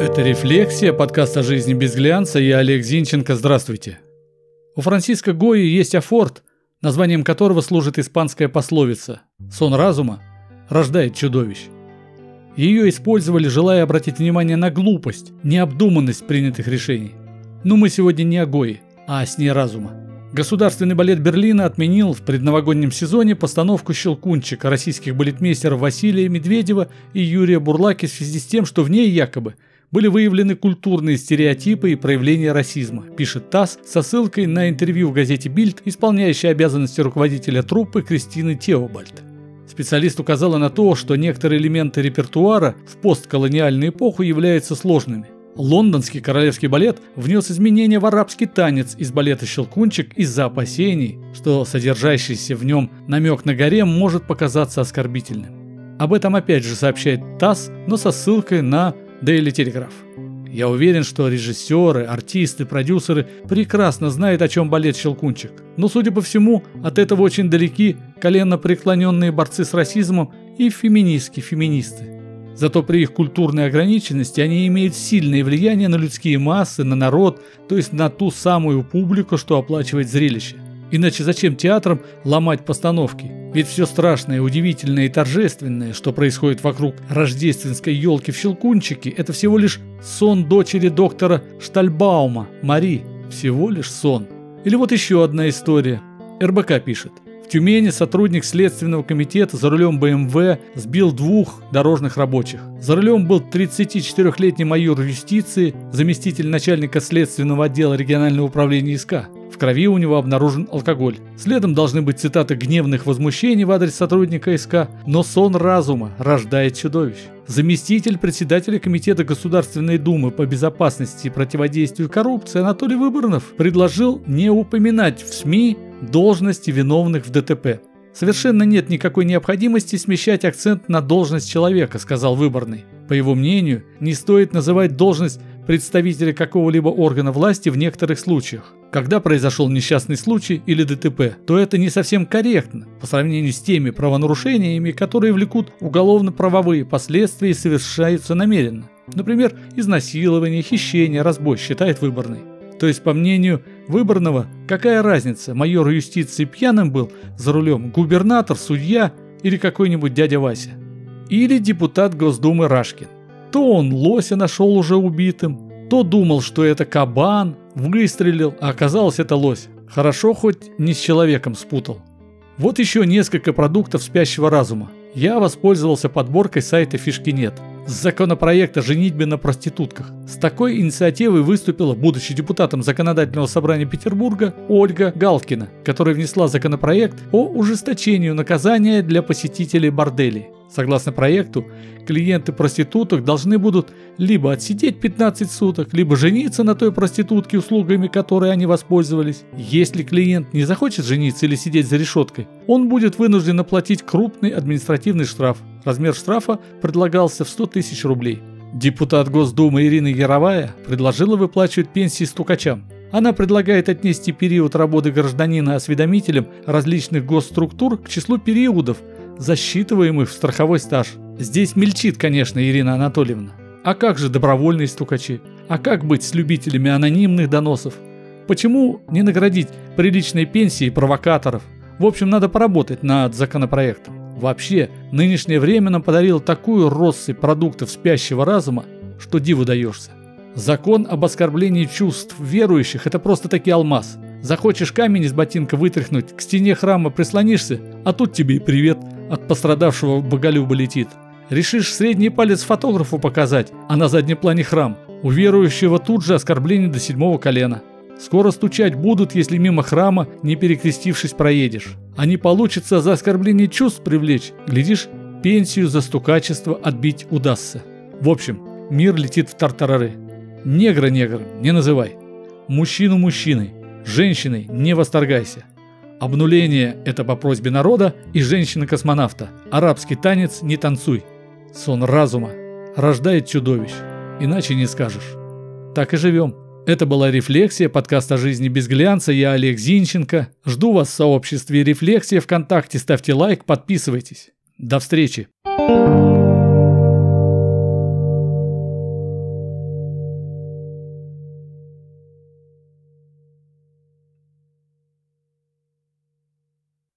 Это «Рефлексия», подкаст о жизни без глянца. Я Олег Зинченко. Здравствуйте. У Франциско Гои есть афорт, названием которого служит испанская пословица «Сон разума рождает чудовищ». Ее использовали, желая обратить внимание на глупость, необдуманность принятых решений. Но мы сегодня не о Гои, а о сне разума. Государственный балет Берлина отменил в предновогоднем сезоне постановку «Щелкунчика» российских балетмейстеров Василия Медведева и Юрия Бурлаки в связи с тем, что в ней якобы были выявлены культурные стереотипы и проявления расизма, пишет ТАСС со ссылкой на интервью в газете «Бильд», исполняющей обязанности руководителя труппы Кристины Теобальд. Специалист указала на то, что некоторые элементы репертуара в постколониальную эпоху являются сложными – Лондонский королевский балет внес изменения в арабский танец из балета «Щелкунчик» из-за опасений, что содержащийся в нем намек на гарем может показаться оскорбительным. Об этом опять же сообщает ТАСС, но со ссылкой на Daily Telegraph. Я уверен, что режиссеры, артисты, продюсеры прекрасно знают, о чем балет «Щелкунчик». Но, судя по всему, от этого очень далеки коленно преклоненные борцы с расизмом и феминистки-феминисты. Зато при их культурной ограниченности они имеют сильное влияние на людские массы, на народ, то есть на ту самую публику, что оплачивает зрелище. Иначе зачем театрам ломать постановки? Ведь все страшное, удивительное и торжественное, что происходит вокруг рождественской елки в Щелкунчике, это всего лишь сон дочери доктора Штальбаума, Мари. Всего лишь сон. Или вот еще одна история. РБК пишет. Тюмени сотрудник Следственного комитета за рулем БМВ сбил двух дорожных рабочих. За рулем был 34-летний майор юстиции, заместитель начальника Следственного отдела регионального управления ИСК. Крови у него обнаружен алкоголь. Следом должны быть цитаты гневных возмущений в адрес сотрудника СК, но сон разума рождает чудовищ. Заместитель председателя Комитета Государственной Думы по безопасности и противодействию коррупции Анатолий Выборнов предложил не упоминать в СМИ должности виновных в ДТП. Совершенно нет никакой необходимости смещать акцент на должность человека, сказал Выборный. По его мнению, не стоит называть должность представителя какого-либо органа власти в некоторых случаях. Когда произошел несчастный случай или ДТП, то это не совсем корректно по сравнению с теми правонарушениями, которые влекут уголовно-правовые последствия и совершаются намеренно. Например, изнасилование, хищение, разбой, считает выборный. То есть, по мнению выборного, какая разница, майор юстиции пьяным был за рулем, губернатор, судья или какой-нибудь дядя Вася? Или депутат Госдумы Рашкин. То он лося нашел уже убитым, то думал, что это кабан, выстрелил, а оказалось это лось. Хорошо хоть не с человеком спутал. Вот еще несколько продуктов спящего разума. Я воспользовался подборкой сайта Фишки нет законопроекта «Женитьбе на проститутках». С такой инициативой выступила, будучи депутатом Законодательного собрания Петербурга, Ольга Галкина, которая внесла законопроект о ужесточении наказания для посетителей борделей. Согласно проекту, клиенты проституток должны будут либо отсидеть 15 суток, либо жениться на той проститутке, услугами которой они воспользовались. Если клиент не захочет жениться или сидеть за решеткой, он будет вынужден оплатить крупный административный штраф. Размер штрафа предлагался в 100 тысяч рублей. Депутат Госдумы Ирина Яровая предложила выплачивать пенсии стукачам. Она предлагает отнести период работы гражданина осведомителем различных госструктур к числу периодов, засчитываемых в страховой стаж. Здесь мельчит, конечно, Ирина Анатольевна. А как же добровольные стукачи? А как быть с любителями анонимных доносов? Почему не наградить приличной пенсией провокаторов? В общем, надо поработать над законопроектом. Вообще, нынешнее время нам подарило такую россыпь продуктов спящего разума, что диву даешься. Закон об оскорблении чувств верующих – это просто таки алмаз. Захочешь камень из ботинка вытряхнуть, к стене храма прислонишься, а тут тебе и привет – от пострадавшего боголюба летит. Решишь средний палец фотографу показать, а на заднем плане храм. У верующего тут же оскорбление до седьмого колена. Скоро стучать будут, если мимо храма, не перекрестившись, проедешь. А не получится за оскорбление чувств привлечь, глядишь, пенсию за стукачество отбить удастся. В общем, мир летит в тартарары. Негра негром не называй. Мужчину мужчиной, женщиной не восторгайся. Обнуление – это по просьбе народа и женщины-космонавта. Арабский танец не танцуй. Сон разума рождает чудовищ. Иначе не скажешь. Так и живем. Это была «Рефлексия», подкаст о жизни без глянца. Я Олег Зинченко. Жду вас в сообществе «Рефлексия» ВКонтакте. Ставьте лайк, подписывайтесь. До встречи. thank you